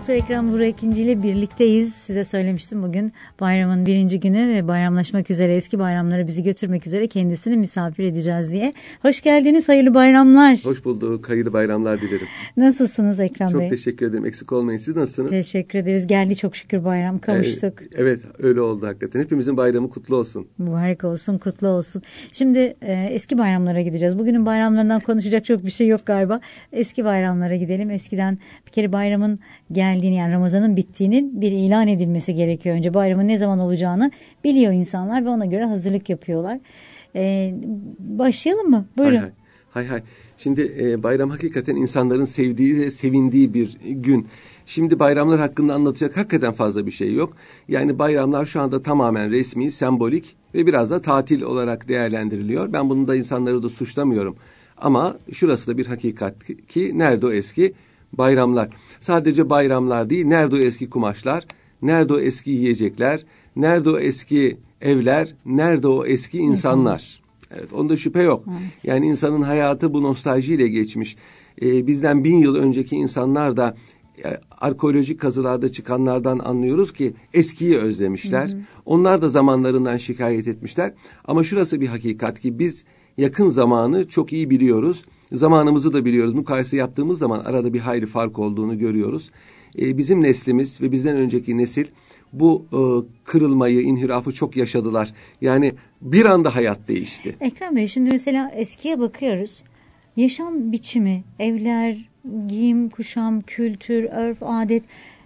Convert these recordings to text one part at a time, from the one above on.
Doktor Ekrem Burak ikinci ile birlikteyiz. Size söylemiştim bugün bayramın birinci günü ve bayramlaşmak üzere eski bayramlara bizi götürmek üzere kendisini misafir edeceğiz diye. Hoş geldiniz, hayırlı bayramlar. Hoş bulduk, hayırlı bayramlar dilerim. Nasılsınız Ekrem çok Bey? Çok teşekkür ederim, eksik olmayın. Siz nasılsınız? Teşekkür ederiz. Geldi çok şükür bayram, kavuştuk. Ee, evet, öyle oldu hakikaten. Hepimizin bayramı kutlu olsun. Mübarek olsun, kutlu olsun. Şimdi e, eski bayramlara gideceğiz. Bugünün bayramlarından konuşacak çok bir şey yok galiba. Eski bayramlara gidelim. Eskiden bir kere bayramın geldiğini yani Ramazan'ın bittiğinin bir ilan edilmesi gerekiyor. Önce bayramın ne zaman olacağını biliyor insanlar ve ona göre hazırlık yapıyorlar. Ee, başlayalım mı? Buyurun. Hay hay. hay, hay. Şimdi e, bayram hakikaten insanların sevdiği ve sevindiği bir gün. Şimdi bayramlar hakkında anlatacak hakikaten fazla bir şey yok. Yani bayramlar şu anda tamamen resmi, sembolik ve biraz da tatil olarak değerlendiriliyor. Ben bunu da insanları da suçlamıyorum. Ama şurası da bir hakikat ki nerede o eski bayramlar. Sadece bayramlar değil, nerede o eski kumaşlar, nerede o eski yiyecekler, nerede o eski evler, nerede o eski insanlar. Evet, onda şüphe yok. Evet. Yani insanın hayatı bu nostaljiyle geçmiş. Ee, bizden bin yıl önceki insanlar da e, arkeolojik kazılarda çıkanlardan anlıyoruz ki eskiyi özlemişler. Hı hı. Onlar da zamanlarından şikayet etmişler. Ama şurası bir hakikat ki biz yakın zamanı çok iyi biliyoruz. Zamanımızı da biliyoruz. Mukayese yaptığımız zaman arada bir hayli fark olduğunu görüyoruz. Ee, bizim neslimiz ve bizden önceki nesil bu e, kırılmayı, inhirafı çok yaşadılar. Yani bir anda hayat değişti. Ekrem Bey şimdi mesela eskiye bakıyoruz. Yaşam biçimi, evler, giyim, kuşam, kültür, örf, adet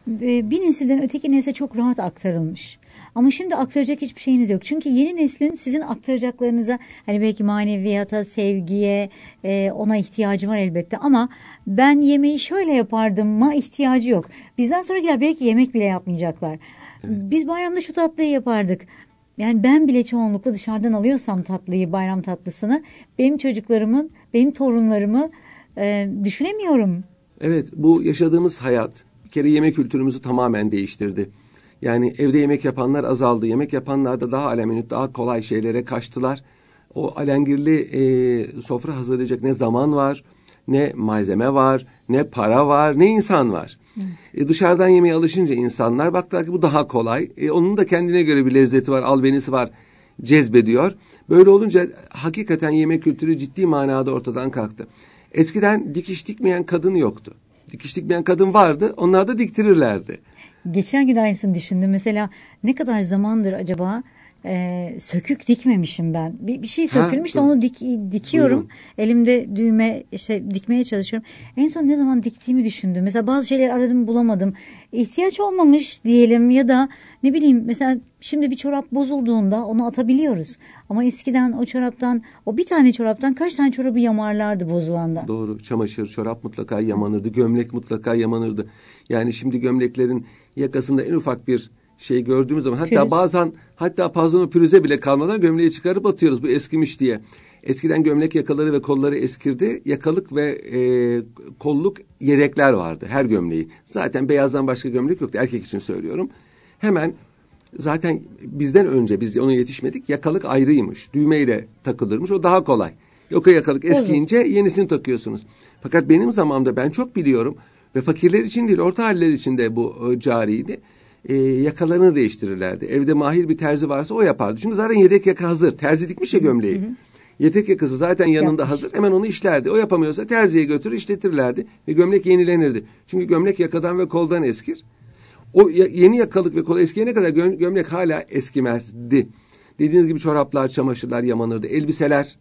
e, bir nesilden öteki nesle çok rahat aktarılmış. Ama şimdi aktaracak hiçbir şeyiniz yok. Çünkü yeni neslin sizin aktaracaklarınıza hani belki maneviyata, sevgiye e, ona ihtiyacı var elbette ama ben yemeği şöyle yapardım ma ihtiyacı yok. Bizden sonrakiler belki yemek bile yapmayacaklar. Evet. Biz bayramda şu tatlıyı yapardık. Yani ben bile çoğunlukla dışarıdan alıyorsam tatlıyı, bayram tatlısını benim çocuklarımın, benim torunlarımı e, düşünemiyorum. Evet bu yaşadığımız hayat bir kere yemek kültürümüzü tamamen değiştirdi. Yani evde yemek yapanlar azaldı. Yemek yapanlar da daha aleminut, daha kolay şeylere kaçtılar. O alengirli e, sofra hazırlayacak ne zaman var, ne malzeme var, ne para var, ne insan var. Evet. E, dışarıdan yemeğe alışınca insanlar baktılar ki bu daha kolay. E, onun da kendine göre bir lezzeti var, albenisi var, cezbediyor. Böyle olunca hakikaten yemek kültürü ciddi manada ortadan kalktı. Eskiden dikiş dikmeyen kadın yoktu. Dikiş dikmeyen kadın vardı, onlar da diktirirlerdi. Geçen gün aynısını düşündüm. Mesela ne kadar zamandır acaba e, sökük dikmemişim ben. Bir, bir şey sökülmüş de onu dik, dikiyorum. Buyurun. Elimde düğme işte dikmeye çalışıyorum. En son ne zaman diktiğimi düşündüm. Mesela bazı şeyler aradım bulamadım. İhtiyaç olmamış diyelim ya da ne bileyim mesela şimdi bir çorap bozulduğunda onu atabiliyoruz. Ama eskiden o çoraptan o bir tane çoraptan kaç tane çorabı yamarlardı bozulanda. Doğru çamaşır çorap mutlaka yamanırdı. Gömlek mutlaka yamanırdı. Yani şimdi gömleklerin yakasında en ufak bir şey gördüğümüz zaman hatta Pürüz. bazen hatta pantolonu pürüze bile kalmadan gömleği çıkarıp atıyoruz bu eskimiş diye. Eskiden gömlek yakaları ve kolları eskirdi. Yakalık ve e, kolluk yedekler vardı her gömleği. Zaten beyazdan başka gömlek yoktu erkek için söylüyorum. Hemen zaten bizden önce biz ona yetişmedik. Yakalık ayrıymış. Düğmeyle takılırmış. O daha kolay. Yoka yakalık eskiyince evet. yenisini takıyorsunuz. Fakat benim zamanımda ben çok biliyorum ve fakirler için değil orta haller için de bu e, cariydi e, yakalarını değiştirirlerdi. Evde mahir bir terzi varsa o yapardı. Çünkü zaten yedek yaka hazır. Terzi dikmiş ya gömleği. Hı hı. Yedek yakası zaten yanında Yapmış. hazır. Hemen onu işlerdi. O yapamıyorsa terziye götürür işletirlerdi. Ve gömlek yenilenirdi. Çünkü gömlek yakadan ve koldan eskir. O yeni yakalık ve kol eskiyene kadar gömlek hala eskimezdi. Dediğiniz gibi çoraplar, çamaşırlar yamanırdı. Elbiseler,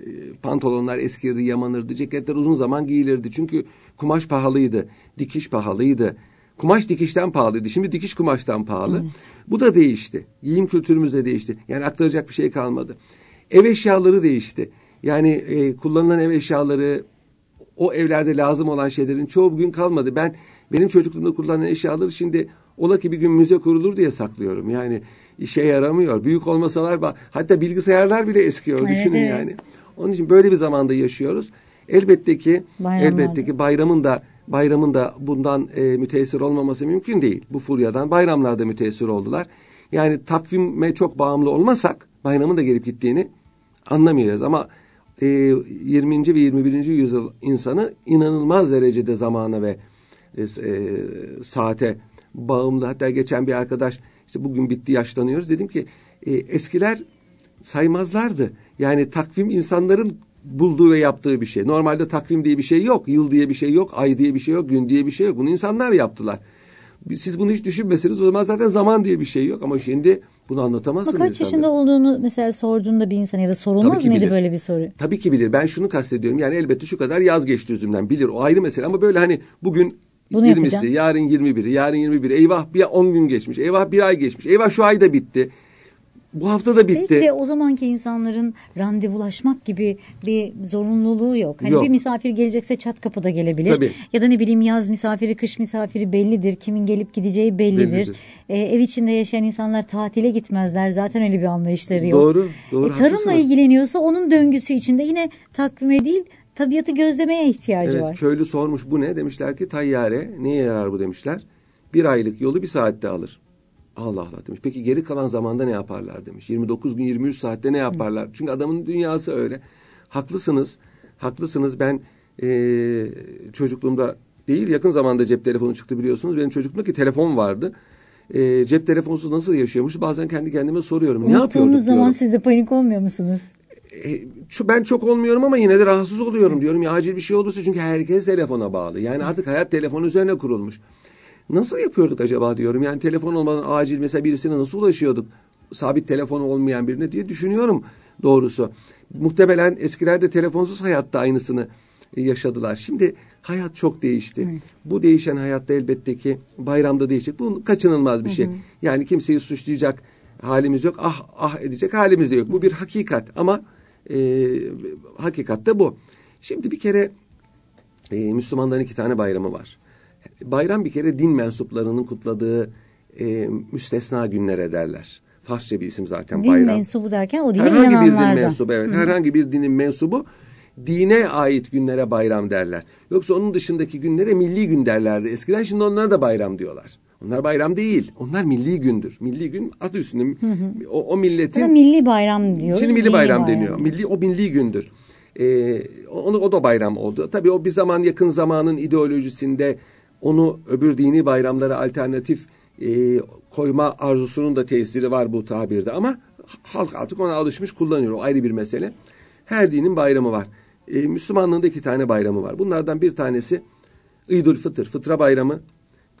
e, pantolonlar eskirdi, yamanırdı. Ceketler uzun zaman giyilirdi. Çünkü kumaş pahalıydı, dikiş pahalıydı. Kumaş dikişten pahalıydı. Şimdi dikiş kumaştan pahalı. Evet. Bu da değişti. Giyim kültürümüz de değişti. Yani aktaracak bir şey kalmadı. Ev eşyaları değişti. Yani e, kullanılan ev eşyaları o evlerde lazım olan şeylerin çoğu bugün kalmadı. Ben benim çocukluğumda kullanılan eşyaları şimdi ola ki bir gün müze kurulur diye saklıyorum. Yani işe yaramıyor. Büyük olmasalar hatta bilgisayarlar bile eskiyor. Evet, düşünün evet. yani. Onun için böyle bir zamanda yaşıyoruz. Elbette ki Bayramlar. elbette ki bayramın da bayramın da bundan e, müteessir olmaması mümkün değil. Bu furyadan bayramlarda müteessir oldular. Yani takvime çok bağımlı olmasak bayramın da gelip gittiğini anlamayacağız. Ama e, 20. ve 21. yüzyıl insanı inanılmaz derecede zamana ve e, e, saate bağımlı. Hatta geçen bir arkadaş işte bugün bitti yaşlanıyoruz. Dedim ki e, eskiler saymazlardı. Yani takvim insanların bulduğu ve yaptığı bir şey. Normalde takvim diye bir şey yok. Yıl diye bir şey yok. Ay diye bir şey yok. Gün diye bir şey yok. Bunu insanlar yaptılar. Siz bunu hiç düşünmeseniz o zaman zaten zaman diye bir şey yok. Ama şimdi bunu anlatamazsınız. Ama kaç insanlara. yaşında olduğunu mesela sorduğunda bir insan ya da sorulmaz mıydı bilir. böyle bir soru? Tabii ki bilir. Ben şunu kastediyorum. Yani elbette şu kadar yaz geçti yüzümden bilir. O ayrı mesele ama böyle hani bugün bunu 20'si, yapacağım. yarın 21'i, yarın 21. Eyvah bir 10 gün geçmiş. Eyvah bir ay geçmiş. Eyvah şu ay da bitti. Bu hafta da bitti. Belki de o zamanki insanların randevulaşmak gibi bir zorunluluğu yok. Hani yok. bir misafir gelecekse çat kapıda gelebilir. Tabii. Ya da ne bileyim yaz misafiri, kış misafiri bellidir. Kimin gelip gideceği bellidir. bellidir. Ee, ev içinde yaşayan insanlar tatile gitmezler. Zaten öyle bir anlayışları yok. Doğru, doğru. E, tarımla haklısınız. ilgileniyorsa onun döngüsü içinde yine takvime değil tabiatı gözlemeye ihtiyacı evet, var. Köylü sormuş bu ne? Demişler ki tayyare. Neye yarar bu demişler. Bir aylık yolu bir saatte alır. Allah Allah demiş. Peki geri kalan zamanda ne yaparlar demiş. 29 gün 23 saatte ne yaparlar? Çünkü adamın dünyası öyle. Haklısınız. Haklısınız. Ben e, çocukluğumda değil yakın zamanda cep telefonu çıktı biliyorsunuz. Benim çocukluğumda ki telefon vardı. E, cep telefonsuz nasıl yaşıyormuş? Bazen kendi kendime soruyorum. Unuttuğunuz ne yapıyorduk zaman diyorum. siz de panik olmuyor musunuz? E, ben çok olmuyorum ama yine de rahatsız oluyorum diyorum. Ya acil bir şey olursa çünkü herkes telefona bağlı. Yani artık hayat telefon üzerine kurulmuş. Nasıl yapıyorduk acaba diyorum. Yani telefon olmadan acil mesela birisine nasıl ulaşıyorduk? Sabit telefon olmayan birine diye düşünüyorum doğrusu. Muhtemelen eskilerde telefonsuz hayatta aynısını yaşadılar. Şimdi hayat çok değişti. Evet. Bu değişen hayatta elbette ki bayramda değişecek. Bu kaçınılmaz bir şey. Hı hı. Yani kimseyi suçlayacak halimiz yok. Ah ah edecek halimiz de yok. Bu bir hakikat ama e, hakikat de bu. Şimdi bir kere e, Müslümanların iki tane bayramı var bayram bir kere din mensuplarının kutladığı e, müstesna günlere derler. Farsça bir isim zaten din bayram. Din mensubu derken o dine herhangi inananlardan. Herhangi bir din mensubu evet. Hı. Herhangi bir dinin mensubu dine ait günlere bayram derler. Yoksa onun dışındaki günlere milli gün derlerdi. Eskiden şimdi onlara da bayram diyorlar. Onlar bayram değil. Onlar milli gündür. Milli gün adı üstünde. Hı hı. O, o milletin... Ama milli bayram diyoruz. Şimdi milli, milli bayram, bayram deniyor. Milli, o milli gündür. Ee, onu, o da bayram oldu. Tabii o bir zaman yakın zamanın ideolojisinde onu öbür dini bayramlara alternatif e, koyma arzusunun da tesiri var bu tabirde ama halk artık ona alışmış kullanıyor. O ayrı bir mesele. Her dinin bayramı var. E, Müslümanlığın da iki tane bayramı var. Bunlardan bir tanesi İdül Fıtır, Fıtra Bayramı.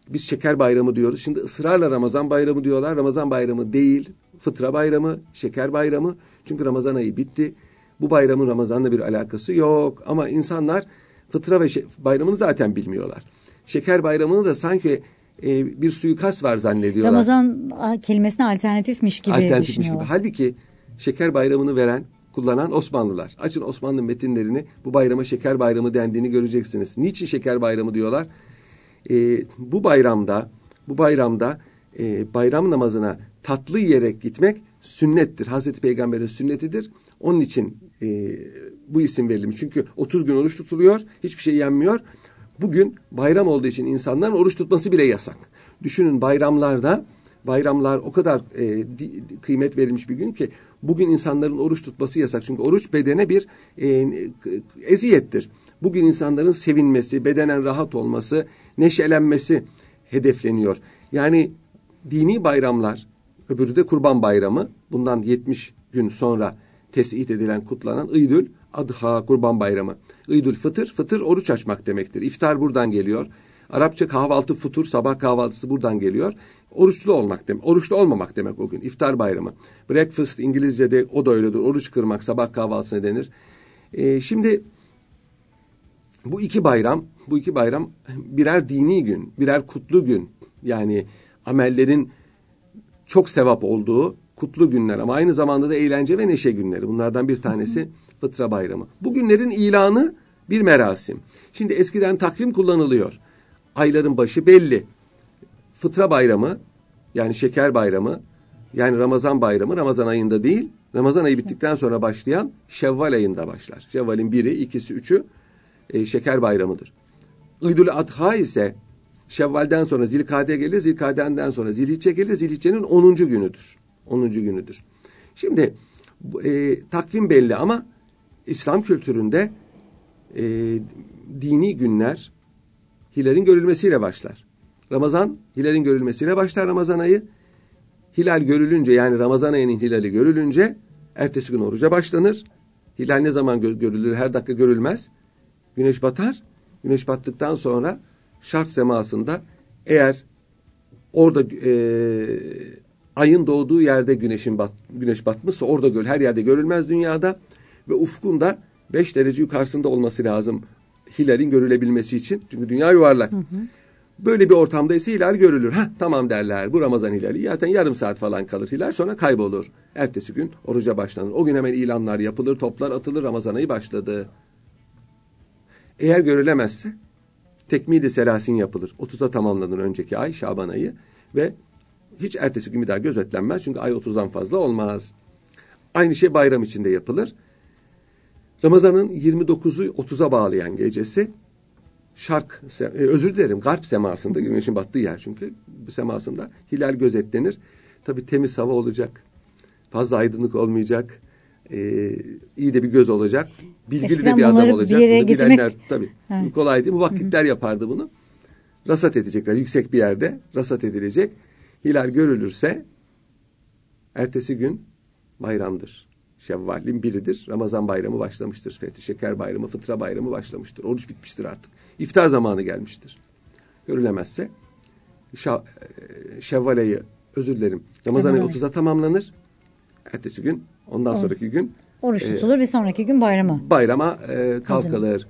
Biz şeker bayramı diyoruz. Şimdi ısrarla Ramazan bayramı diyorlar. Ramazan bayramı değil. Fıtra bayramı, şeker bayramı. Çünkü Ramazan ayı bitti. Bu bayramın Ramazan'la bir alakası yok. Ama insanlar fıtra ve bayramını zaten bilmiyorlar. Şeker bayramını da sanki e, bir suikast var zannediyorlar. Ramazan kelimesine alternatifmiş gibi alternatifmiş. Gibi. Halbuki şeker bayramını veren, kullanan Osmanlılar. Açın Osmanlı metinlerini bu bayrama şeker bayramı dendiğini göreceksiniz. Niçin şeker bayramı diyorlar? E, bu bayramda bu bayramda e, bayram namazına tatlı yiyerek gitmek sünnettir. Hazreti Peygamber'in sünnetidir. Onun için e, bu isim verilmiş. Çünkü 30 gün oruç tutuluyor, hiçbir şey yenmiyor. Bugün bayram olduğu için insanların oruç tutması bile yasak. Düşünün bayramlarda bayramlar o kadar e, di, kıymet verilmiş bir gün ki bugün insanların oruç tutması yasak. Çünkü oruç bedene bir e, eziyettir. Bugün insanların sevinmesi, bedenen rahat olması, neşelenmesi hedefleniyor. Yani dini bayramlar, öbürü de kurban bayramı bundan 70 gün sonra tespit edilen, kutlanan İdül Adha Kurban Bayramı. İdül Fıtır, fıtır oruç açmak demektir. İftar buradan geliyor. Arapça kahvaltı futur, sabah kahvaltısı buradan geliyor. Oruçlu olmak demek, oruçlu olmamak demek o gün. İftar bayramı. Breakfast İngilizce'de o da öyledir. Oruç kırmak, sabah kahvaltısına denir. Ee, şimdi bu iki bayram, bu iki bayram birer dini gün, birer kutlu gün. Yani amellerin çok sevap olduğu kutlu günler ama aynı zamanda da eğlence ve neşe günleri. Bunlardan bir tanesi Fıtra Bayramı. Bu günlerin ilanı bir merasim. Şimdi eskiden takvim kullanılıyor. Ayların başı belli. Fıtra Bayramı yani şeker bayramı yani Ramazan bayramı Ramazan ayında değil Ramazan ayı bittikten sonra başlayan Şevval ayında başlar. Şevval'in biri, ikisi, üçü e, şeker bayramıdır. İdül Adha ise Şevval'den sonra Zilkade gelir, Zilkade'den sonra Zilhicce gelir, Zilhicce'nin 10. günüdür. 10. günüdür. Şimdi e, takvim belli ama İslam kültüründe e, dini günler hilalin görülmesiyle başlar. Ramazan hilalin görülmesiyle başlar Ramazan ayı. Hilal görülünce yani Ramazan ayının hilali görülünce ertesi gün oruca başlanır. Hilal ne zaman görülür? Her dakika görülmez. Güneş batar. Güneş battıktan sonra şart semasında eğer orada e, ayın doğduğu yerde güneşin bat, güneş batmışsa orada göl her yerde görülmez dünyada ve ufkunda 5 derece yukarısında olması lazım hilalin görülebilmesi için. Çünkü dünya yuvarlak. Hı hı. Böyle bir ortamda ise hilal görülür. Ha tamam derler bu Ramazan hilali. Zaten yarım saat falan kalır hilal sonra kaybolur. Ertesi gün oruca başlanır. O gün hemen ilanlar yapılır, toplar atılır Ramazan ayı başladı. Eğer görülemezse tekmili selasin yapılır. 30'a tamamlanır önceki ay Şaban ayı ve hiç ertesi gün bir daha gözetlenmez. Çünkü ay 30'dan fazla olmaz. Aynı şey bayram içinde yapılır. Ramazan'ın 29'u 30'a bağlayan gecesi şark, e, özür dilerim garp semasında güneşin battığı yer çünkü semasında hilal gözetlenir. Tabi temiz hava olacak. Fazla aydınlık olmayacak. Ee, iyi de bir göz olacak. Bilgili Eskiden de bir adam olacak. Bir bunu getirmek... bilenler tabii. Evet. Kolay değil. Muvakkitler yapardı bunu. Rasat edecekler. Yüksek bir yerde rasat edilecek. Hilal görülürse ertesi gün bayramdır. Şevval'in biridir. Ramazan bayramı başlamıştır. Fethi Şeker bayramı, fıtra bayramı başlamıştır. Oruç bitmiştir artık. İftar zamanı gelmiştir. Görülemezse e, Şevval ayı özür dilerim. Ramazan ayı 30'a tamamlanır. Ertesi gün ondan sonraki gün oruç e, tutulur e, ve sonraki gün bayrama. Bayrama e, kalkılır.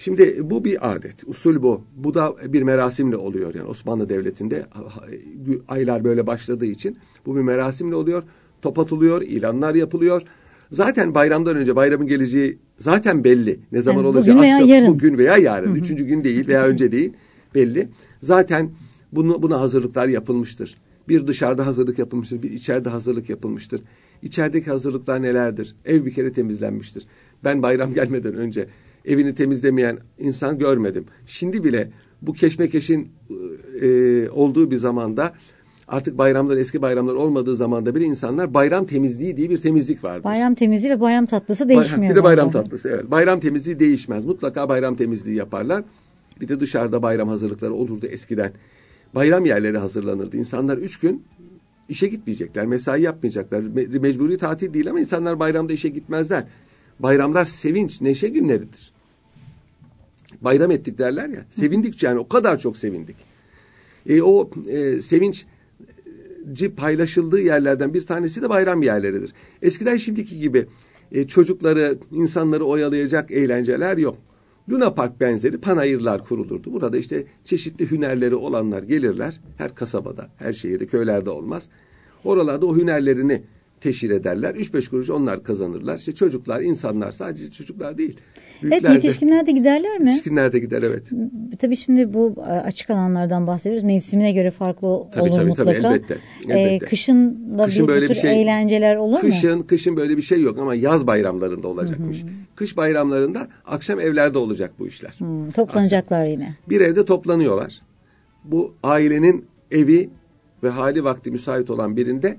Şimdi bu bir adet, usul bu. Bu da bir merasimle oluyor. Yani Osmanlı Devleti'nde aylar böyle başladığı için bu bir merasimle oluyor. Top atılıyor, ilanlar yapılıyor. Zaten bayramdan önce bayramın geleceği zaten belli. Ne zaman yani olacağı bugün veya yarın. Bugün veya yarın. Üçüncü gün değil veya önce değil belli. Zaten bunu, buna hazırlıklar yapılmıştır. Bir dışarıda hazırlık yapılmıştır, bir içeride hazırlık yapılmıştır. İçerideki hazırlıklar nelerdir? Ev bir kere temizlenmiştir. Ben bayram gelmeden önce evini temizlemeyen insan görmedim. Şimdi bile bu keşmekeşin e, olduğu bir zamanda artık bayramlar eski bayramlar olmadığı zamanda bile insanlar bayram temizliği diye bir temizlik vardır. Bayram temizliği ve bayram tatlısı değişmiyor. Bir de bayram tatlısı evet. Bayram temizliği değişmez. Mutlaka bayram temizliği yaparlar. Bir de dışarıda bayram hazırlıkları olurdu eskiden. Bayram yerleri hazırlanırdı. İnsanlar üç gün işe gitmeyecekler, mesai yapmayacaklar. Me- mecburi tatil değil ama insanlar bayramda işe gitmezler. Bayramlar sevinç, neşe günleridir. Bayram ettik derler ya. Sevindik yani o kadar çok sevindik. E, o e, sevinç paylaşıldığı yerlerden bir tanesi de bayram yerleridir. Eskiden şimdiki gibi e, çocukları, insanları oyalayacak eğlenceler yok. Luna Park benzeri panayırlar kurulurdu. Burada işte çeşitli hünerleri olanlar gelirler. Her kasabada, her şehirde, köylerde olmaz. Oralarda o hünerlerini teşhir ederler. Üç beş kuruş onlar kazanırlar. İşte çocuklar, insanlar sadece çocuklar değil. Evet yetişkinler de giderler mi? Yetişkinler de gider evet. Tabii şimdi bu e, açık alanlardan bahsediyoruz. Mevsimine göre farklı tabii, olur tabii, mutlaka. Tabii elbette. elbette. Ee, kışın da kışın bir, böyle bir şey, eğlenceler olur kışın, mu? Kışın böyle bir şey yok ama yaz bayramlarında olacakmış. Hı hı. Kış bayramlarında akşam evlerde olacak bu işler. Hı, toplanacaklar akşam. yine. Bir evde toplanıyorlar. Bu ailenin evi ve hali vakti müsait olan birinde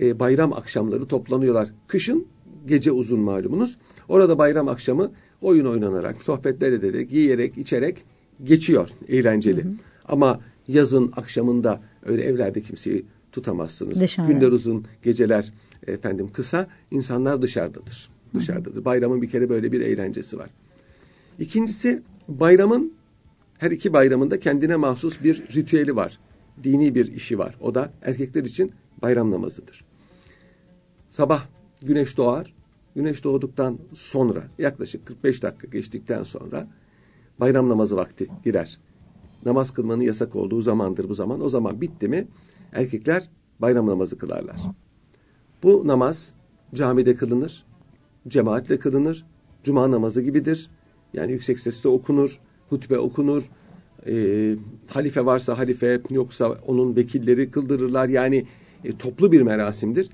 e, bayram akşamları toplanıyorlar. Kışın gece uzun malumunuz. Orada bayram akşamı oyun oynanarak, sohbetler ederek, yiyerek, içerek geçiyor eğlenceli. Hı hı. Ama yazın akşamında öyle evlerde kimseyi tutamazsınız. Dışarı. Günler uzun, geceler efendim kısa, insanlar dışarıdadır. Dışarıdadır. Hı hı. Bayramın bir kere böyle bir eğlencesi var. İkincisi bayramın her iki bayramında kendine mahsus bir ritüeli var. Dini bir işi var. O da erkekler için bayram namazıdır. Sabah güneş doğar. Güneş doğduktan sonra yaklaşık 45 dakika geçtikten sonra bayram namazı vakti girer. Namaz kılmanın yasak olduğu zamandır bu zaman. O zaman bitti mi erkekler bayram namazı kılarlar. Bu namaz camide kılınır, cemaatle kılınır, cuma namazı gibidir. Yani yüksek sesle okunur, hutbe okunur, e, halife varsa halife yoksa onun vekilleri kıldırırlar. Yani e, toplu bir merasimdir.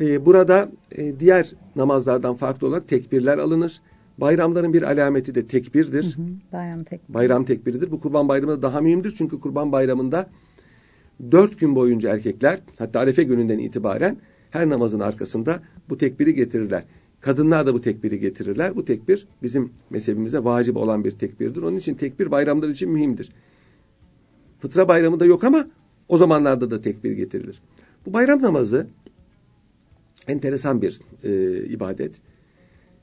E, burada e, diğer namazlardan farklı olarak tekbirler alınır. Bayramların bir alameti de tekbirdir. Hı hı, bayram, tekbir. bayram tekbiridir. Bu kurban bayramı daha mühimdir. Çünkü kurban bayramında dört gün boyunca erkekler hatta arefe gününden itibaren her namazın arkasında bu tekbiri getirirler. Kadınlar da bu tekbiri getirirler. Bu tekbir bizim mezhebimizde vacip olan bir tekbirdir. Onun için tekbir bayramlar için mühimdir. Fıtra bayramı da yok ama o zamanlarda da tekbir getirilir. Bu bayram namazı enteresan bir e, ibadet.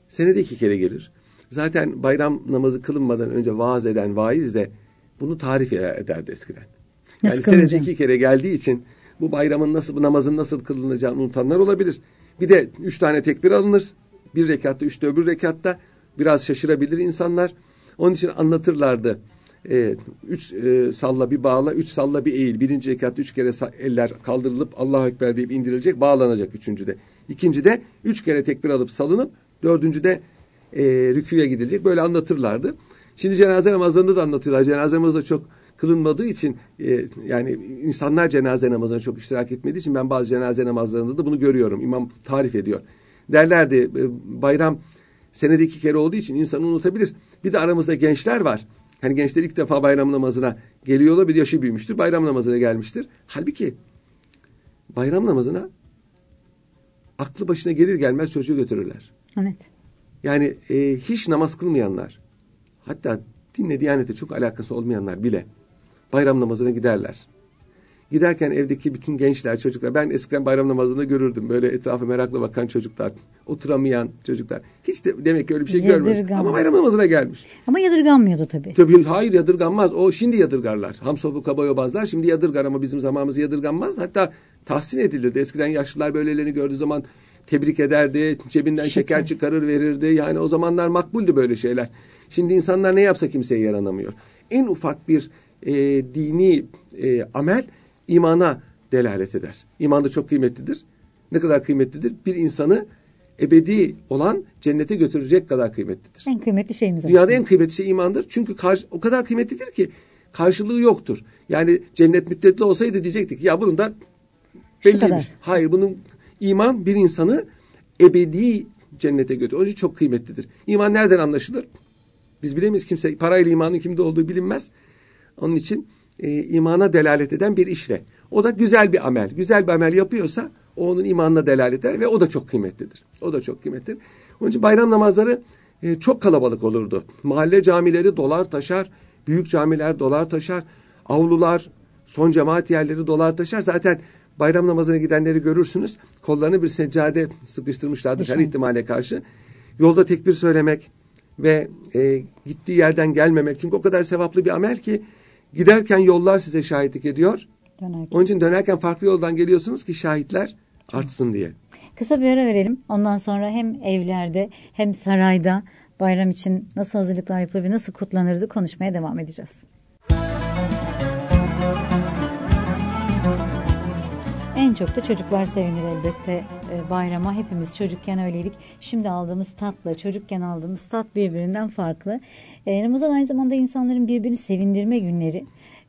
Senede iki kere gelir. Zaten bayram namazı kılınmadan önce vaaz eden vaiz de bunu tarif ederdi eskiden. Yani senede iki kere geldiği için bu bayramın nasıl, bu namazın nasıl kılınacağını unutanlar olabilir. Bir de üç tane tekbir alınır. Bir rekatta, üçte öbür rekatta. Biraz şaşırabilir insanlar. Onun için anlatırlardı. E, üç e, salla bir bağla, üç salla bir eğil. Birinci rekatta üç kere eller kaldırılıp Allahu Ekber deyip indirilecek, bağlanacak üçüncüde. İkincide üç kere tekbir alıp salınıp, dördüncüde e, rüküye gidilecek. Böyle anlatırlardı. Şimdi cenaze namazlarında da anlatıyorlar. Cenaze namazı da çok kılınmadığı için e, yani insanlar cenaze namazına çok iştirak etmediği için ben bazı cenaze namazlarında da bunu görüyorum. İmam tarif ediyor. Derlerdi e, bayram senede iki kere olduğu için insan unutabilir. Bir de aramızda gençler var. Hani gençler ilk defa bayram namazına geliyorlar bir yaşı büyümüştür. Bayram namazına gelmiştir. Halbuki bayram namazına aklı başına gelir gelmez çocuğu götürürler. Evet. Yani e, hiç namaz kılmayanlar hatta dinle diyanete çok alakası olmayanlar bile bayram namazına giderler. Giderken evdeki bütün gençler, çocuklar, ben eskiden bayram namazında görürdüm. Böyle etrafa merakla bakan çocuklar, oturamayan çocuklar. Hiç de demek ki öyle bir şey görmemiş. Ama bayram namazına gelmiş. Ama yadırganmıyordu tabii. Tabii hayır yadırganmaz. O şimdi yadırgarlar. Hamsofu kabayobazlar şimdi yadırgar ama bizim zamanımızda yadırganmaz. Hatta tahsin edilirdi. Eskiden yaşlılar böylelerini gördüğü zaman tebrik ederdi. Cebinden şeker, şeker çıkarır verirdi. Yani o zamanlar makbuldü böyle şeyler. Şimdi insanlar ne yapsa kimseye yaranamıyor. En ufak bir e, dini e, amel imana delalet eder. İman da çok kıymetlidir. Ne kadar kıymetlidir? Bir insanı ebedi olan cennete götürecek kadar kıymetlidir. En kıymetli şeyimiz aslında. Dünyada en kıymetli şey imandır. Çünkü karşı, o kadar kıymetlidir ki karşılığı yoktur. Yani cennet müddetli olsaydı diyecektik ya bunun da belliymiş. Hayır bunun iman bir insanı ebedi cennete götürür. Onun için çok kıymetlidir. İman nereden anlaşılır? Biz bilemeyiz kimse parayla imanın kimde olduğu bilinmez. Onun için e, imana delalet eden bir işle. O da güzel bir amel. Güzel bir amel yapıyorsa o onun imanına delalet eder ve o da çok kıymetlidir. O da çok kıymetlidir. Onun için bayram namazları e, çok kalabalık olurdu. Mahalle camileri dolar taşar, büyük camiler dolar taşar, avlular, son cemaat yerleri dolar taşar. Zaten bayram namazına gidenleri görürsünüz. Kollarını bir seccade sıkıştırmışlardır her ihtimale karşı. Yolda tekbir söylemek ve e, gittiği yerden gelmemek. Çünkü o kadar sevaplı bir amel ki Giderken yollar size şahitlik ediyor. Dönerken. Onun için dönerken farklı yoldan geliyorsunuz ki şahitler artsın diye. Kısa bir ara verelim. Ondan sonra hem evlerde hem sarayda bayram için nasıl hazırlıklar yapılır ve nasıl kutlanırdı konuşmaya devam edeceğiz. En çok da çocuklar sevinir elbette e, bayrama. Hepimiz çocukken öyleydik. Şimdi aldığımız tatla, çocukken aldığımız tat birbirinden farklı. E, Ramazan aynı zamanda insanların birbirini sevindirme günleri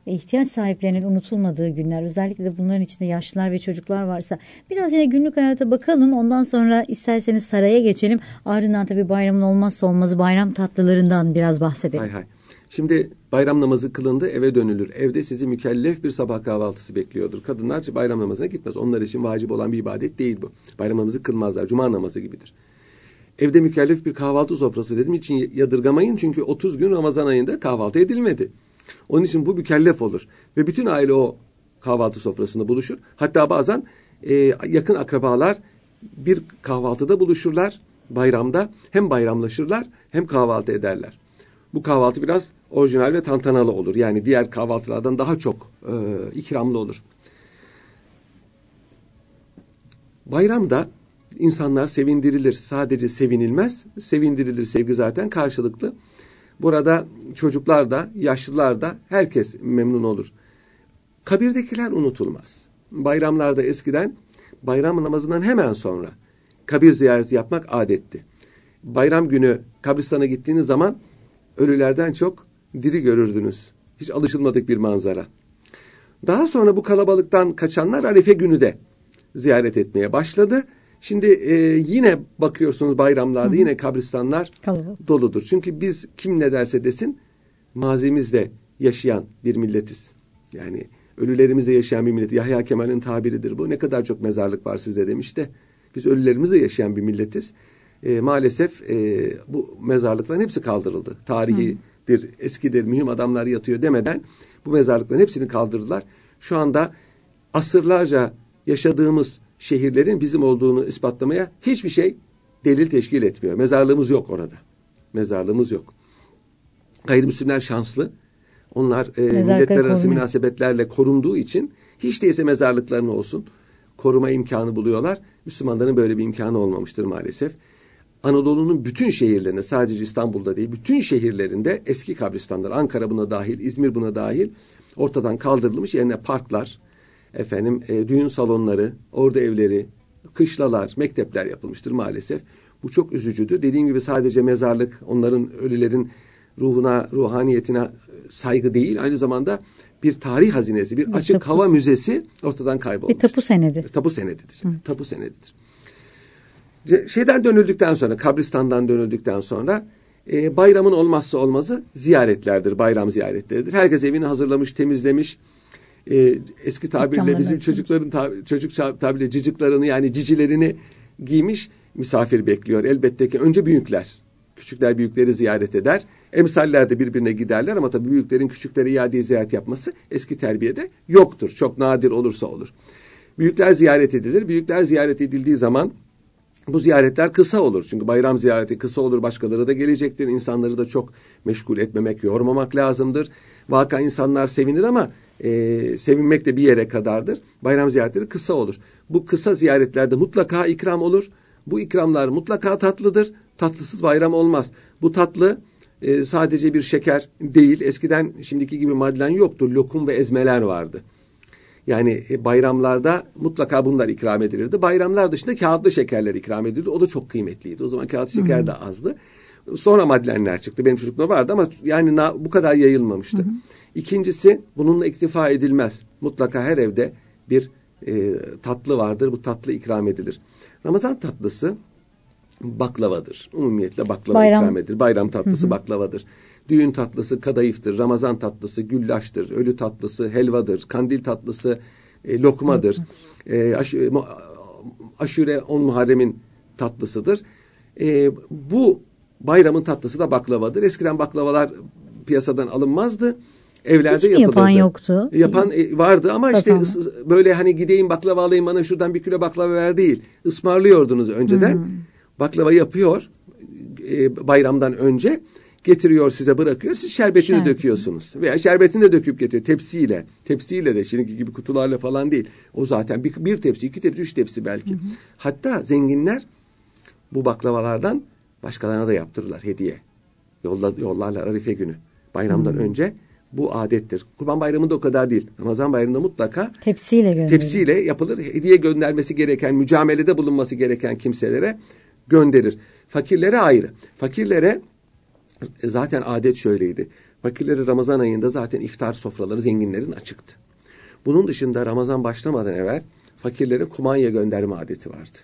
e, ihtiyaç sahiplerinin unutulmadığı günler özellikle de bunların içinde yaşlılar ve çocuklar varsa biraz yine günlük hayata bakalım ondan sonra isterseniz saraya geçelim ardından tabi bayramın olmazsa olmazı bayram tatlılarından biraz bahsedelim. Hay hay. Şimdi bayram namazı kılındı eve dönülür. Evde sizi mükellef bir sabah kahvaltısı bekliyordur. Kadınlar bayram namazına gitmez. Onlar için vacip olan bir ibadet değil bu. Bayram namazı kılmazlar. Cuma namazı gibidir. Evde mükellef bir kahvaltı sofrası dedim için yadırgamayın. Çünkü 30 gün Ramazan ayında kahvaltı edilmedi. Onun için bu mükellef olur. Ve bütün aile o kahvaltı sofrasında buluşur. Hatta bazen e, yakın akrabalar bir kahvaltıda buluşurlar bayramda. Hem bayramlaşırlar hem kahvaltı ederler. Bu kahvaltı biraz orijinal ve tantanalı olur. Yani diğer kahvaltılardan daha çok e, ikramlı olur. Bayramda insanlar sevindirilir. Sadece sevinilmez. Sevindirilir sevgi zaten karşılıklı. Burada çocuklar da, yaşlılar da herkes memnun olur. Kabirdekiler unutulmaz. Bayramlarda eskiden bayram namazından hemen sonra kabir ziyareti yapmak adetti. Bayram günü kabristana gittiğiniz zaman ölülerden çok diri görürdünüz. Hiç alışılmadık bir manzara. Daha sonra bu kalabalıktan kaçanlar Arife günü de ziyaret etmeye başladı. Şimdi e, yine bakıyorsunuz bayramlarda Hı-hı. yine kabristanlar Kalabalık. doludur. Çünkü biz kim ne derse desin mazimizde yaşayan bir milletiz. Yani ölülerimizle yaşayan bir millet. Yahya Kemal'in tabiridir bu. Ne kadar çok mezarlık var sizde demiş de biz ölülerimizle yaşayan bir milletiz. E, maalesef e, bu mezarlıkların hepsi kaldırıldı. Tarihidir, eskidir, mühim adamlar yatıyor demeden bu mezarlıkların hepsini kaldırdılar. Şu anda asırlarca yaşadığımız şehirlerin bizim olduğunu ispatlamaya hiçbir şey delil teşkil etmiyor. Mezarlığımız yok orada. Mezarlığımız yok. Gayrimüslimler şanslı. Onlar e, milletler arası münasebetlerle korunduğu için hiç değilse mezarlıklarını olsun koruma imkanı buluyorlar. Müslümanların böyle bir imkanı olmamıştır maalesef. Anadolu'nun bütün şehirlerinde sadece İstanbul'da değil bütün şehirlerinde eski kabristanlar Ankara buna dahil İzmir buna dahil ortadan kaldırılmış yerine parklar efendim e, düğün salonları orada evleri kışlalar mektepler yapılmıştır maalesef. Bu çok üzücüdür. Dediğim gibi sadece mezarlık onların ölülerin ruhuna ruhaniyetine saygı değil aynı zamanda bir tarih hazinesi, bir, bir açık tapu. hava müzesi ortadan kaybolmuş. Bir tapu senedi. Tapu senedidir. Hı. Tapu senedidir. Şeyden dönüldükten sonra, kabristandan dönüldükten sonra e, bayramın olmazsa olmazı ziyaretlerdir, bayram ziyaretleridir. Herkes evini hazırlamış, temizlemiş. E, eski tabirle bizim çocukların tab çocuk tabirle ciciklarını yani cicilerini giymiş misafir bekliyor. Elbette ki önce büyükler. Küçükler büyükleri ziyaret eder. Emsaller de birbirine giderler ama tabii büyüklerin küçükleri iade ziyaret yapması eski terbiyede yoktur. Çok nadir olursa olur. Büyükler ziyaret edilir. Büyükler ziyaret edildiği zaman bu ziyaretler kısa olur. Çünkü bayram ziyareti kısa olur. Başkaları da gelecektir. İnsanları da çok meşgul etmemek, yormamak lazımdır. Vaka insanlar sevinir ama e, sevinmek de bir yere kadardır. Bayram ziyaretleri kısa olur. Bu kısa ziyaretlerde mutlaka ikram olur. Bu ikramlar mutlaka tatlıdır. Tatlısız bayram olmaz. Bu tatlı e, sadece bir şeker değil. Eskiden şimdiki gibi madlen yoktu. Lokum ve ezmeler vardı. Yani e, bayramlarda mutlaka bunlar ikram edilirdi. Bayramlar dışında kağıtlı şekerler ikram edildi. O da çok kıymetliydi. O zaman kağıt şeker Hı-hı. de azdı. Sonra madlenler çıktı. Benim çocukluğumda vardı ama yani na, bu kadar yayılmamıştı. Hı-hı. İkincisi bununla iktifa edilmez. Mutlaka her evde bir e, tatlı vardır. Bu tatlı ikram edilir. Ramazan tatlısı baklavadır. Umumiyetle baklava Bayram. ikram edilir. Bayram tatlısı hı hı. baklavadır. Düğün tatlısı kadayıftır. Ramazan tatlısı güllaştır. Ölü tatlısı helvadır. Kandil tatlısı e, lokmadır. E, aş, e, aşure on Muharrem'in tatlısıdır. E, bu bayramın tatlısı da baklavadır. Eskiden baklavalar piyasadan alınmazdı. Evlerde Hiç yapılırdı. yapan yoktu? Yapan e, vardı ama Satan. işte böyle hani gideyim baklava alayım bana şuradan bir kilo baklava ver değil. Ismarlıyordunuz önceden. Hmm baklava yapıyor e, bayramdan önce getiriyor size bırakıyor siz şerbetini Şerbet. döküyorsunuz veya şerbetini de döküp getiriyor tepsiyle tepsiyle de şimdiki gibi kutularla falan değil o zaten bir, bir tepsi iki tepsi üç tepsi belki hı hı. hatta zenginler bu baklavalardan başkalarına da yaptırırlar hediye Yolla, yollarlar Arife günü bayramdan hı. önce bu adettir. Kurban Bayramı'nda o kadar değil. Ramazan Bayramı'nda mutlaka tepsiyle, gönderilir. tepsiyle yapılır. Hediye göndermesi gereken, mücamelede bulunması gereken kimselere gönderir. Fakirlere ayrı. Fakirlere zaten adet şöyleydi. Fakirlere Ramazan ayında zaten iftar sofraları zenginlerin açıktı. Bunun dışında Ramazan başlamadan evvel fakirlere kumanya gönderme adeti vardı.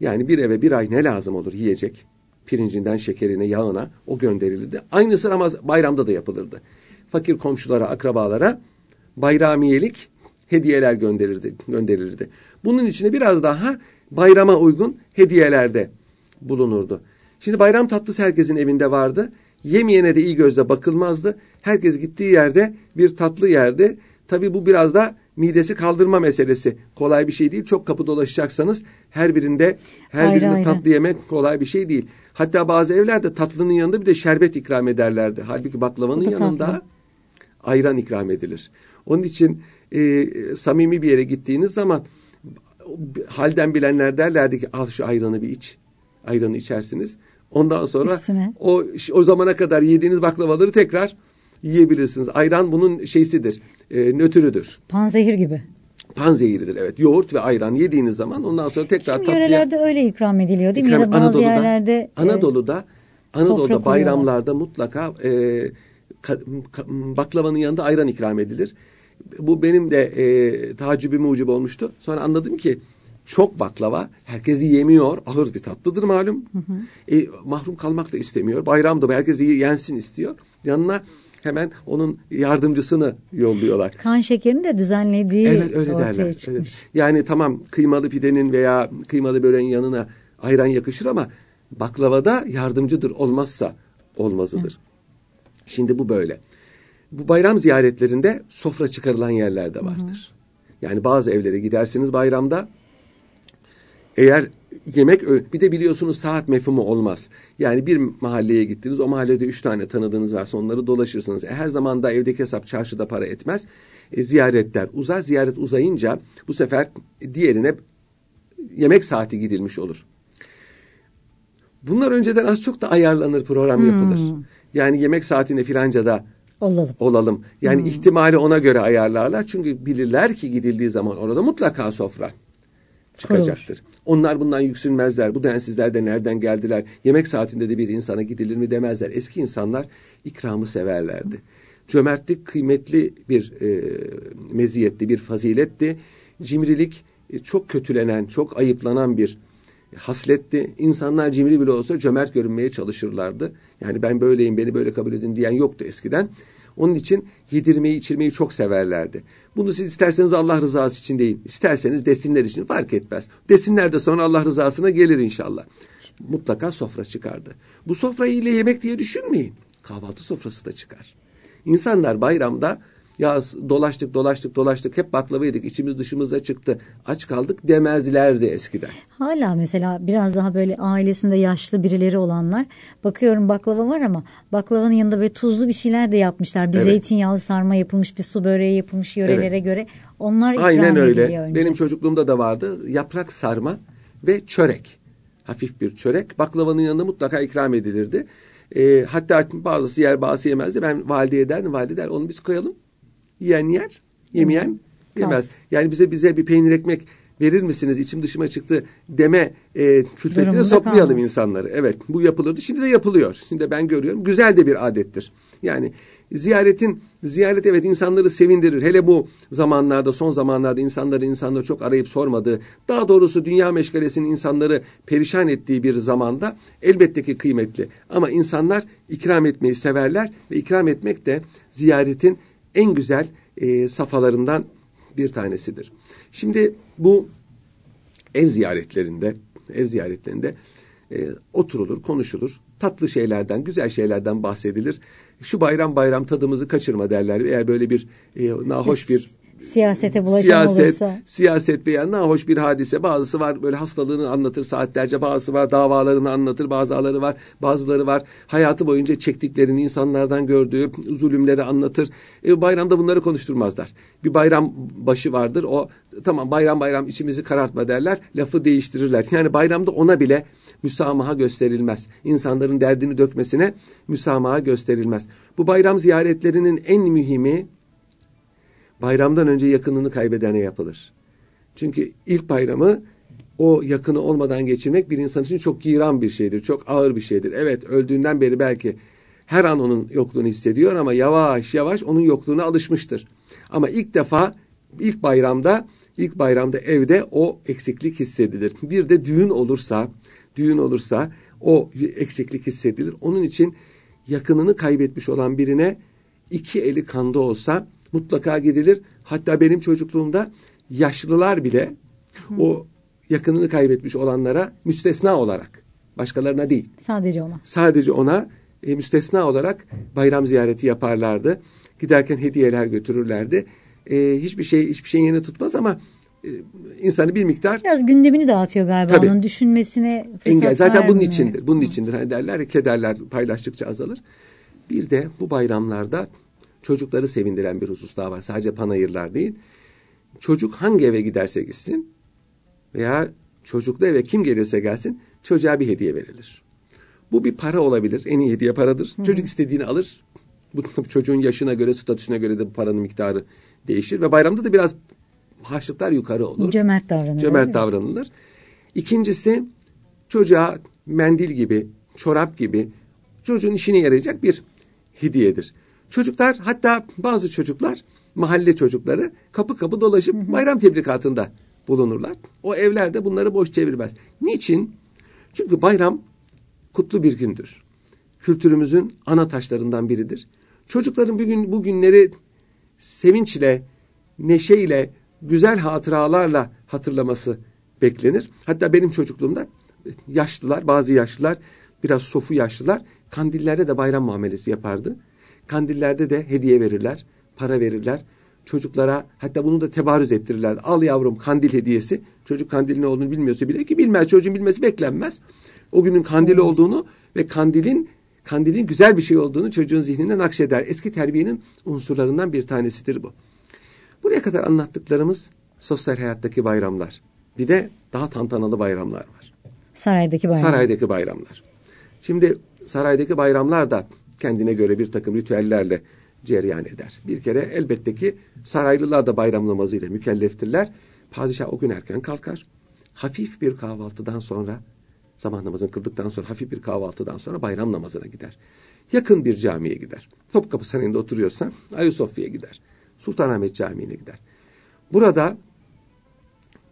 Yani bir eve bir ay ne lazım olur yiyecek? Pirincinden şekerine, yağına o gönderilirdi. Aynısı Ramazan bayramda da yapılırdı. Fakir komşulara, akrabalara bayramiyelik hediyeler gönderilirdi, gönderilirdi. Bunun içine biraz daha bayrama uygun hediyelerde bulunurdu. Şimdi bayram tatlısı herkesin evinde vardı. Yemeyene de iyi gözle bakılmazdı. Herkes gittiği yerde bir tatlı yerde. Tabi bu biraz da midesi kaldırma meselesi. Kolay bir şey değil. Çok kapı dolaşacaksanız her birinde her ayrı birinde ayrı. tatlı yemek kolay bir şey değil. Hatta bazı evlerde tatlının yanında bir de şerbet ikram ederlerdi. Halbuki baklavanın yanında tatlı. ayran ikram edilir. Onun için e, samimi bir yere gittiğiniz zaman halden bilenler derlerdi ki al şu ayranı bir iç ayranı içersiniz. Ondan sonra Üstüne. o o zamana kadar yediğiniz baklavaları tekrar yiyebilirsiniz. Ayran bunun şeysidir, e, nötrüdür. Panzehir gibi. Panzehiridir evet. Yoğurt ve ayran yediğiniz zaman ondan sonra tekrar Şimdi tatlıya... yörelerde öyle ikram ediliyor değil mi? İkram, ya da bazı Anadolu'da, yerlerde... E, Anadolu'da, Anadolu'da bayramlarda mutlaka e, ka, ka, baklavanın yanında ayran ikram edilir. Bu benim de e, tacibime ucub olmuştu. Sonra anladım ki çok baklava herkes yiyemiyor. Ağır bir tatlıdır malum. Hı hı. E, mahrum kalmak da istemiyor. Bayramda herkes yensin istiyor. Yanına hemen onun yardımcısını yolluyorlar. Kan şekerini de düzenlediği evet, öyle ortaya derler. çıkmış. Evet. Yani tamam kıymalı pidenin veya kıymalı böreğin yanına ayran yakışır ama Baklavada yardımcıdır olmazsa olmazıdır. Şimdi bu böyle. Bu bayram ziyaretlerinde sofra çıkarılan yerler de vardır. Yani bazı evlere gidersiniz bayramda eğer yemek bir de biliyorsunuz saat mefhumu olmaz. Yani bir mahalleye gittiniz o mahallede üç tane tanıdığınız varsa onları dolaşırsınız. E, her zaman da evdeki hesap çarşıda para etmez. E, ziyaretler uzar. Ziyaret uzayınca bu sefer diğerine yemek saati gidilmiş olur. Bunlar önceden az çok da ayarlanır program hmm. yapılır. Yani yemek saatine filanca da olalım. olalım. Yani hmm. ihtimali ona göre ayarlarlar. Çünkü bilirler ki gidildiği zaman orada mutlaka sofra çıkacaktır. Kurulur. Onlar bundan yüksünmezler. Bu densizler de nereden geldiler? Yemek saatinde de bir insana gidilir mi demezler. Eski insanlar ikramı severlerdi. Cömertlik kıymetli bir e, meziyetti, bir faziletti. Cimrilik e, çok kötülenen, çok ayıplanan bir hasletti. İnsanlar cimri bile olsa cömert görünmeye çalışırlardı. Yani ben böyleyim, beni böyle kabul edin diyen yoktu eskiden. Onun için yedirmeyi, içirmeyi çok severlerdi. Bunu siz isterseniz Allah rızası için değil, isterseniz desinler için fark etmez. Desinler de sonra Allah rızasına gelir inşallah. Mutlaka sofra çıkardı. Bu sofrayı ile yemek diye düşünmeyin. Kahvaltı sofrası da çıkar. İnsanlar bayramda ya dolaştık dolaştık dolaştık hep baklava yedik içimiz dışımıza çıktı aç kaldık demezlerdi eskiden. Hala mesela biraz daha böyle ailesinde yaşlı birileri olanlar bakıyorum baklava var ama baklavanın yanında böyle tuzlu bir şeyler de yapmışlar. Bir evet. zeytinyağlı sarma yapılmış bir su böreği yapılmış yörelere evet. göre onlar ikram Aynen öyle. Önce. Benim çocukluğumda da vardı yaprak sarma ve çörek. Hafif bir çörek baklavanın yanında mutlaka ikram edilirdi. E, hatta bazısı yer bazısı yemezdi. Ben valideye derdim. Valide der onu biz koyalım Yiyen yer, yemeyen yemez. Yani bize bize bir peynir ekmek verir misiniz içim dışıma çıktı deme e, külfetine sokmayalım kalmaz. insanları. Evet bu yapılırdı. Şimdi de yapılıyor. Şimdi de ben görüyorum. Güzel de bir adettir. Yani ziyaretin ziyaret evet insanları sevindirir. Hele bu zamanlarda son zamanlarda insanları insanları çok arayıp sormadığı daha doğrusu dünya meşgalesinin insanları perişan ettiği bir zamanda elbette ki kıymetli. Ama insanlar ikram etmeyi severler ve ikram etmek de ziyaretin en güzel e, safhalarından bir tanesidir. Şimdi bu ev ziyaretlerinde, ev ziyaretlerinde e, oturulur, konuşulur. Tatlı şeylerden, güzel şeylerden bahsedilir. Şu bayram bayram tadımızı kaçırma derler. Eğer böyle bir e, nahoş bir siyasete bulaşan siyaset, olursa. Siyaset beyan hoş bir hadise. Bazısı var böyle hastalığını anlatır saatlerce. Bazısı var davalarını anlatır. Bazıları var bazıları var hayatı boyunca çektiklerini insanlardan gördüğü zulümleri anlatır. E, bayramda bunları konuşturmazlar. Bir bayram başı vardır. O tamam bayram bayram içimizi karartma derler. Lafı değiştirirler. Yani bayramda ona bile müsamaha gösterilmez. İnsanların derdini dökmesine müsamaha gösterilmez. Bu bayram ziyaretlerinin en mühimi bayramdan önce yakınını kaybedene yapılır. Çünkü ilk bayramı o yakını olmadan geçirmek bir insan için çok giran bir şeydir. Çok ağır bir şeydir. Evet öldüğünden beri belki her an onun yokluğunu hissediyor ama yavaş yavaş onun yokluğuna alışmıştır. Ama ilk defa ilk bayramda ilk bayramda evde o eksiklik hissedilir. Bir de düğün olursa düğün olursa o eksiklik hissedilir. Onun için yakınını kaybetmiş olan birine iki eli kanda olsa mutlaka gidilir. Hatta benim çocukluğumda yaşlılar bile o yakınını kaybetmiş olanlara müstesna olarak başkalarına değil. Sadece ona. Sadece ona e, müstesna olarak bayram ziyareti yaparlardı. Giderken hediyeler götürürlerdi. E, hiçbir şey hiçbir şeyin yerini tutmaz ama e, insanı bir miktar biraz gündemini dağıtıyor galiba Tabii, onun düşünmesine engel zaten bunun içindir. Bunun içindir. Hani derler kederler paylaştıkça azalır. Bir de bu bayramlarda çocukları sevindiren bir husus daha var. Sadece panayırlar değil. Çocuk hangi eve giderse gitsin veya çocuklu eve kim gelirse gelsin çocuğa bir hediye verilir. Bu bir para olabilir. En iyi hediye paradır. Hı. Çocuk istediğini alır. Bu çocuğun yaşına göre, statüsüne göre de bu paranın miktarı değişir ve bayramda da biraz harçlıklar yukarı olur. Cömert davranılır. Cömert davranılır. İkincisi çocuğa mendil gibi, çorap gibi çocuğun işine yarayacak bir hediyedir. Çocuklar hatta bazı çocuklar mahalle çocukları kapı kapı dolaşıp bayram tebrikatında bulunurlar. O evlerde bunları boş çevirmez. Niçin? Çünkü bayram kutlu bir gündür. Kültürümüzün ana taşlarından biridir. Çocukların bugün bu günleri sevinçle, neşeyle, güzel hatıralarla hatırlaması beklenir. Hatta benim çocukluğumda yaşlılar, bazı yaşlılar, biraz sofu yaşlılar kandillerde de bayram muamelesi yapardı. Kandillerde de hediye verirler, para verirler. Çocuklara hatta bunu da tebarüz ettirirler. Al yavrum kandil hediyesi. Çocuk kandilin ne olduğunu bilmiyorsa bile ki bilmez. Çocuğun bilmesi beklenmez. O günün kandili olduğunu ve kandilin kandilin güzel bir şey olduğunu çocuğun zihninde nakşeder. Eski terbiyenin unsurlarından bir tanesidir bu. Buraya kadar anlattıklarımız sosyal hayattaki bayramlar. Bir de daha tantanalı bayramlar var. Saraydaki bayramlar. Saraydaki bayramlar. Şimdi saraydaki bayramlar da kendine göre bir takım ritüellerle cereyan eder. Bir kere elbette ki saraylılar da bayram namazıyla mükelleftirler. Padişah o gün erken kalkar. Hafif bir kahvaltıdan sonra Sabah namazını kıldıktan sonra hafif bir kahvaltıdan sonra bayram namazına gider. Yakın bir camiye gider. Topkapı Sarayı'nda oturuyorsa Ayasofya'ya gider. Sultanahmet Camii'ne gider. Burada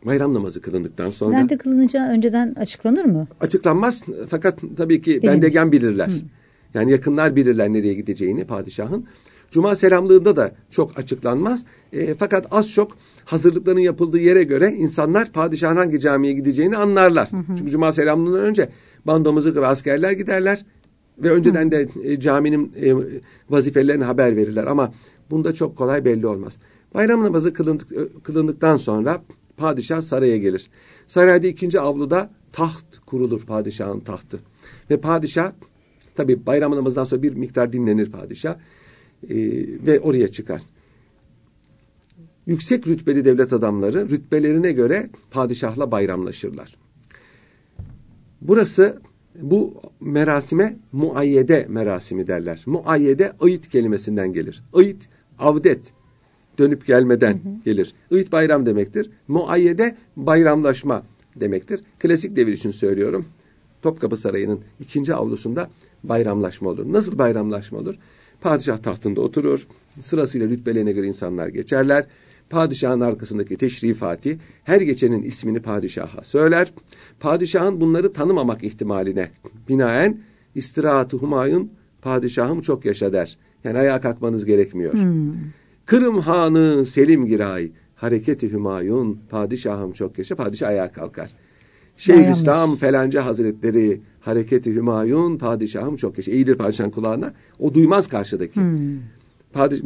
bayram namazı kılındıktan sonra... Nerede kılınacağı önceden açıklanır mı? Açıklanmaz fakat tabii ki Bilinir. bendegen bilirler. Hı. Yani yakınlar bilirler nereye gideceğini padişahın. Cuma selamlığında da çok açıklanmaz. E, fakat az çok hazırlıkların yapıldığı yere göre insanlar padişahın hangi camiye gideceğini anlarlar. Hı hı. Çünkü cuma selamlığından önce bandomuzu ve askerler giderler ve önceden hı. de e, caminin e, vazifelerini haber verirler ama bunda çok kolay belli olmaz. Bayram namazı kılındık, e, kılındıktan sonra padişah saraya gelir. Sarayda ikinci avluda taht kurulur padişahın tahtı. Ve padişah tabi bayram namazından sonra bir miktar dinlenir padişah e, ve oraya çıkar. Yüksek rütbeli devlet adamları rütbelerine göre padişahla bayramlaşırlar. Burası bu merasime muayyede merasimi derler. Muayyede ayit kelimesinden gelir. Ayit avdet dönüp gelmeden hı hı. gelir. Ayit bayram demektir. Muayyede bayramlaşma demektir. Klasik devir için söylüyorum. Topkapı Sarayı'nın ikinci avlusunda bayramlaşma olur. Nasıl bayramlaşma olur? Padişah tahtında oturur. Sırasıyla rütbelerine göre insanlar geçerler. Padişahın arkasındaki teşrifati her geçenin ismini padişaha söyler. Padişahın bunları tanımamak ihtimaline binaen istirahatı Humayun padişahım çok yaşa der. Yani ayağa kalkmanız gerekmiyor. Hmm. Kırım Hanı Selim Giray hareketi Hümayun padişahım çok yaşa padişah ayağa kalkar. Şeyhülislam Felanca Hazretleri hareketi Hümayun padişahım çok yaşa. Eğilir padişahın kulağına. O duymaz karşıdaki. Hmm. Padiş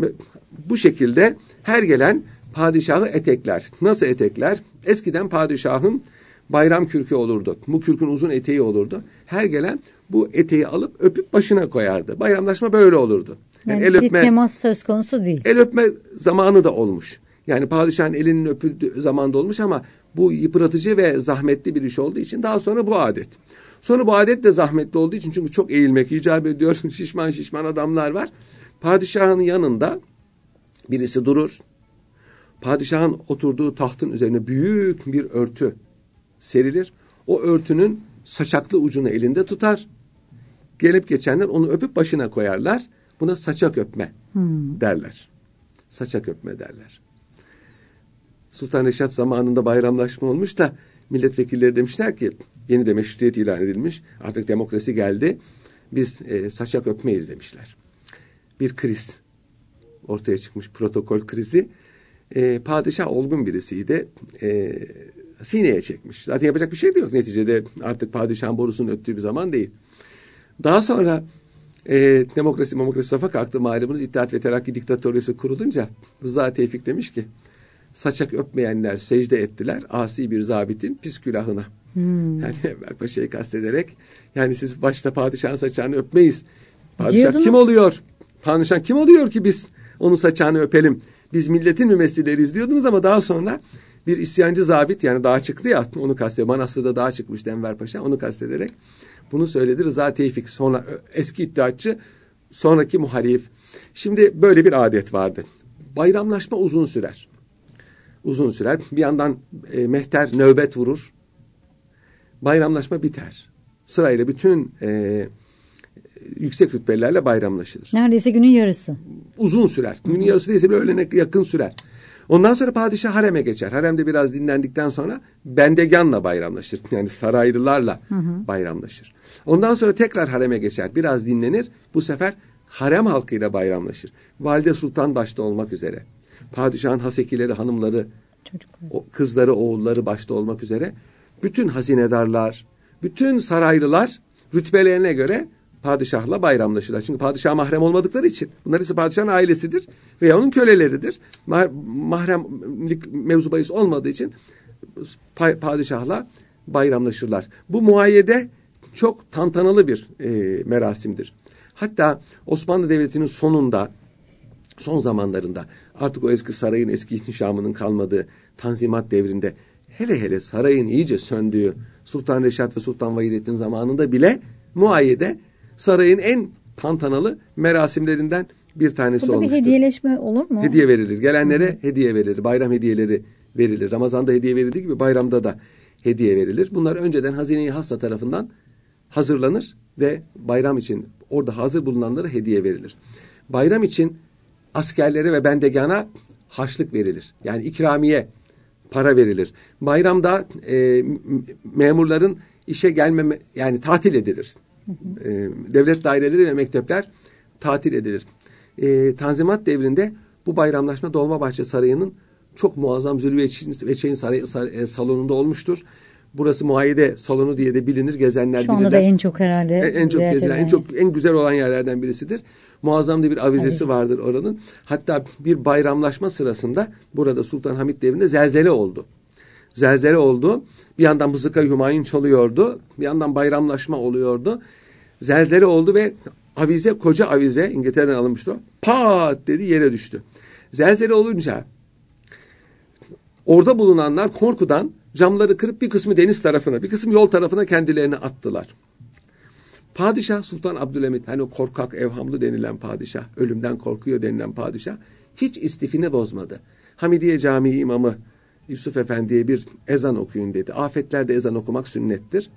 bu şekilde her gelen padişahı etekler. Nasıl etekler? Eskiden padişahın bayram kürkü olurdu. Bu kürkün uzun eteği olurdu. Her gelen bu eteği alıp öpüp başına koyardı. Bayramlaşma böyle olurdu. Yani, yani el öpme, bir temas söz konusu değil. El öpme zamanı da olmuş. Yani padişahın elinin öpüldüğü zaman da olmuş ama bu yıpratıcı ve zahmetli bir iş olduğu için daha sonra bu adet. Sonra bu adet de zahmetli olduğu için çünkü çok eğilmek icap ediyor. şişman şişman adamlar var. Padişahın yanında birisi durur. Padişahın oturduğu tahtın üzerine büyük bir örtü serilir. O örtünün saçaklı ucunu elinde tutar. Gelip geçenler onu öpüp başına koyarlar. Buna saçak öpme hmm. derler. Saçak öpme derler. Sultan Reşat zamanında bayramlaşma olmuş da milletvekilleri demişler ki yeni de meşrutiyet ilan edilmiş. Artık demokrasi geldi. Biz e, saçak öpmeyiz demişler. Bir kriz ortaya çıkmış protokol krizi. E, padişah olgun birisiydi. E, sineye çekmiş. Zaten yapacak bir şey de yok. Neticede artık padişahın borusunun öttüğü bir zaman değil. Daha sonra e, demokrasi demokrasi safa kalktı malumunuz İttihat ve Terakki diktatöryası kurulunca Rıza Tevfik demiş ki saçak öpmeyenler secde ettiler asi bir zabitin pis külahına. Hmm. Yani Enver Paşa'yı kastederek yani siz başta padişahın saçağını öpmeyiz. Padişah Diyordunuz. kim oluyor? Padişah kim oluyor ki biz onun saçağını öpelim? Biz milletin mümessilleriyiz diyordunuz ama daha sonra bir isyancı zabit yani daha çıktı ya onu kastediyor. Manastır'da daha çıkmıştı Enver Paşa onu kastederek bunu söyledi Rıza Tevfik sonra eski iddiatçı sonraki muhalif. Şimdi böyle bir adet vardı. Bayramlaşma uzun sürer. Uzun sürer. Bir yandan e, mehter nöbet vurur. Bayramlaşma biter. Sırayla bütün e, yüksek rütbelerle bayramlaşılır. Neredeyse günün yarısı. Uzun sürer. Günün yarısı değilse bile öğlene yakın sürer. Ondan sonra padişah hareme geçer. Haremde biraz dinlendikten sonra bendeganla bayramlaşır. Yani saraylılarla hı hı. bayramlaşır. Ondan sonra tekrar hareme geçer. Biraz dinlenir. Bu sefer harem halkıyla bayramlaşır. Valide Sultan başta olmak üzere. Padişahın hasekileri, hanımları, o kızları, oğulları başta olmak üzere bütün hazinedarlar, bütün saraylılar rütbelerine göre padişahla bayramlaşırlar. Çünkü padişah mahrem olmadıkları için. Bunlar ise padişahın ailesidir veya onun köleleridir. Mahremlik mevzu bahis olmadığı için padişahla bayramlaşırlar. Bu muayyede çok tantanalı bir e, merasimdir. Hatta Osmanlı Devleti'nin sonunda, son zamanlarında artık o eski sarayın eski ihtişamının kalmadığı Tanzimat devrinde hele hele sarayın iyice söndüğü Sultan Reşat ve Sultan Vahidettin zamanında bile muayyede sarayın en tantanalı merasimlerinden bir tanesi Burada olmuştur. bir hediyeleşme olur mu? Hediye verilir. Gelenlere Hı. hediye verilir. Bayram hediyeleri verilir. Ramazan'da hediye verildiği gibi bayramda da hediye verilir. Bunlar önceden hazine-i hassa tarafından hazırlanır ve bayram için orada hazır bulunanlara hediye verilir. Bayram için askerlere ve bendegana haçlık verilir. Yani ikramiye para verilir. Bayramda e, memurların işe gelmeme yani tatil edilir. E, devlet daireleri ve mektepler tatil edilir. E, Tanzimat devrinde bu bayramlaşma Dolmabahçe Sarayı'nın çok muazzam Zülfü ve Çeyin Sarayı, Sarayı, salonunda olmuştur. Burası muayyede salonu diye de bilinir. Gezenler Şu anda bilirler. da en çok herhalde. En, en çok gezilen, en çok en güzel olan yerlerden birisidir. Muazzam da bir avizesi evet. vardır oranın. Hatta bir bayramlaşma sırasında burada Sultan Hamit devrinde zelzele oldu. Zelzele oldu. Bir yandan Mızıka Hümayun çalıyordu. Bir yandan bayramlaşma oluyordu. Zelzele oldu ve avize, koca avize İngiltere'den alınmıştı. Pat dedi yere düştü. Zelzele olunca orada bulunanlar korkudan camları kırıp bir kısmı deniz tarafına, bir kısmı yol tarafına kendilerini attılar. Padişah Sultan Abdülhamit hani o korkak evhamlı denilen padişah, ölümden korkuyor denilen padişah hiç istifine bozmadı. Hamidiye Camii imamı Yusuf Efendi'ye bir ezan okuyun dedi. Afetlerde ezan okumak sünnettir.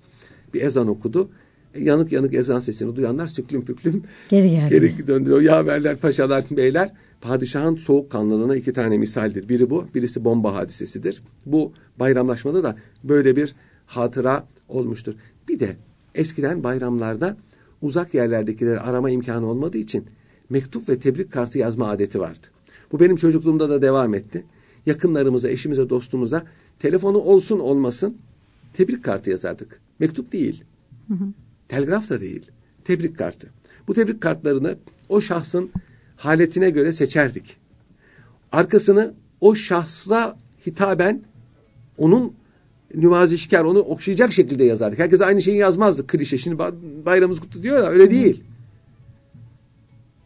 Bir ezan okudu. E, yanık yanık ezan sesini duyanlar süklüm püklüm geri, geldi. geri döndürüyor. Yaverler, paşalar, beyler padişahın soğukkanlılığına iki tane misaldir. Biri bu, birisi bomba hadisesidir. Bu bayramlaşmada da böyle bir hatıra olmuştur. Bir de eskiden bayramlarda uzak yerlerdekileri arama imkanı olmadığı için mektup ve tebrik kartı yazma adeti vardı. Bu benim çocukluğumda da devam etti. Yakınlarımıza, eşimize, dostumuza telefonu olsun olmasın tebrik kartı yazardık. Mektup değil. Hı hı. Telgraf da değil. Tebrik kartı. Bu tebrik kartlarını o şahsın haletine göre seçerdik. Arkasını o şahsla hitaben onun nüvazişkar, onu okşayacak şekilde yazardık. Herkes aynı şeyi yazmazdı klişe. Şimdi bayramımız kutlu diyor ya öyle değil.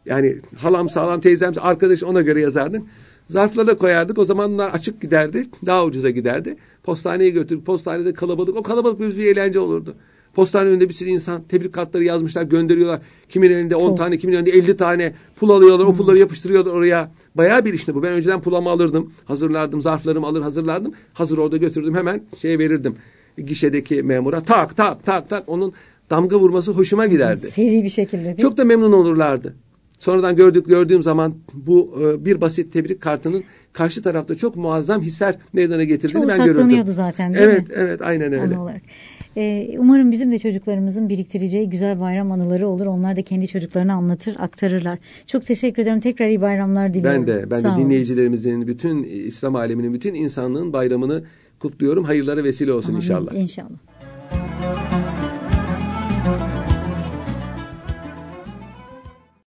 Yani halam sağlam teyzem arkadaş ona göre yazardın. Zarflara koyardık. O zamanlar açık giderdi. Daha ucuza giderdi. Postaneye götürüp postanede kalabalık. O kalabalık bir eğlence olurdu. Postane önünde bir sürü insan tebrik kartları yazmışlar gönderiyorlar. Kimin elinde 10 tane kimin elinde 50 tane pul alıyorlar. O pulları yapıştırıyorlar oraya. Bayağı bir işte bu. Ben önceden pulamı alırdım. Hazırlardım. Zarflarımı alır hazırlardım. Hazır orada götürdüm hemen şey verirdim. Gişedeki memura tak tak tak tak onun damga vurması hoşuma giderdi. Seri bir şekilde değil Çok da memnun olurlardı. Sonradan gördük gördüğüm zaman bu e, bir basit tebrik kartının karşı tarafta çok muazzam hisler meydana getirdiğini Çoğu ben gördüm. saklanıyordu zaten değil evet, mi? Evet evet aynen öyle. Olarak. Ee, umarım bizim de çocuklarımızın biriktireceği güzel bayram anıları olur. Onlar da kendi çocuklarına anlatır, aktarırlar. Çok teşekkür ederim. Tekrar iyi bayramlar diliyorum. Ben de, ben Sağ de dinleyicilerimizin, bütün İslam aleminin, bütün insanlığın bayramını kutluyorum. Hayırlara vesile olsun Amin, inşallah. İnşallah.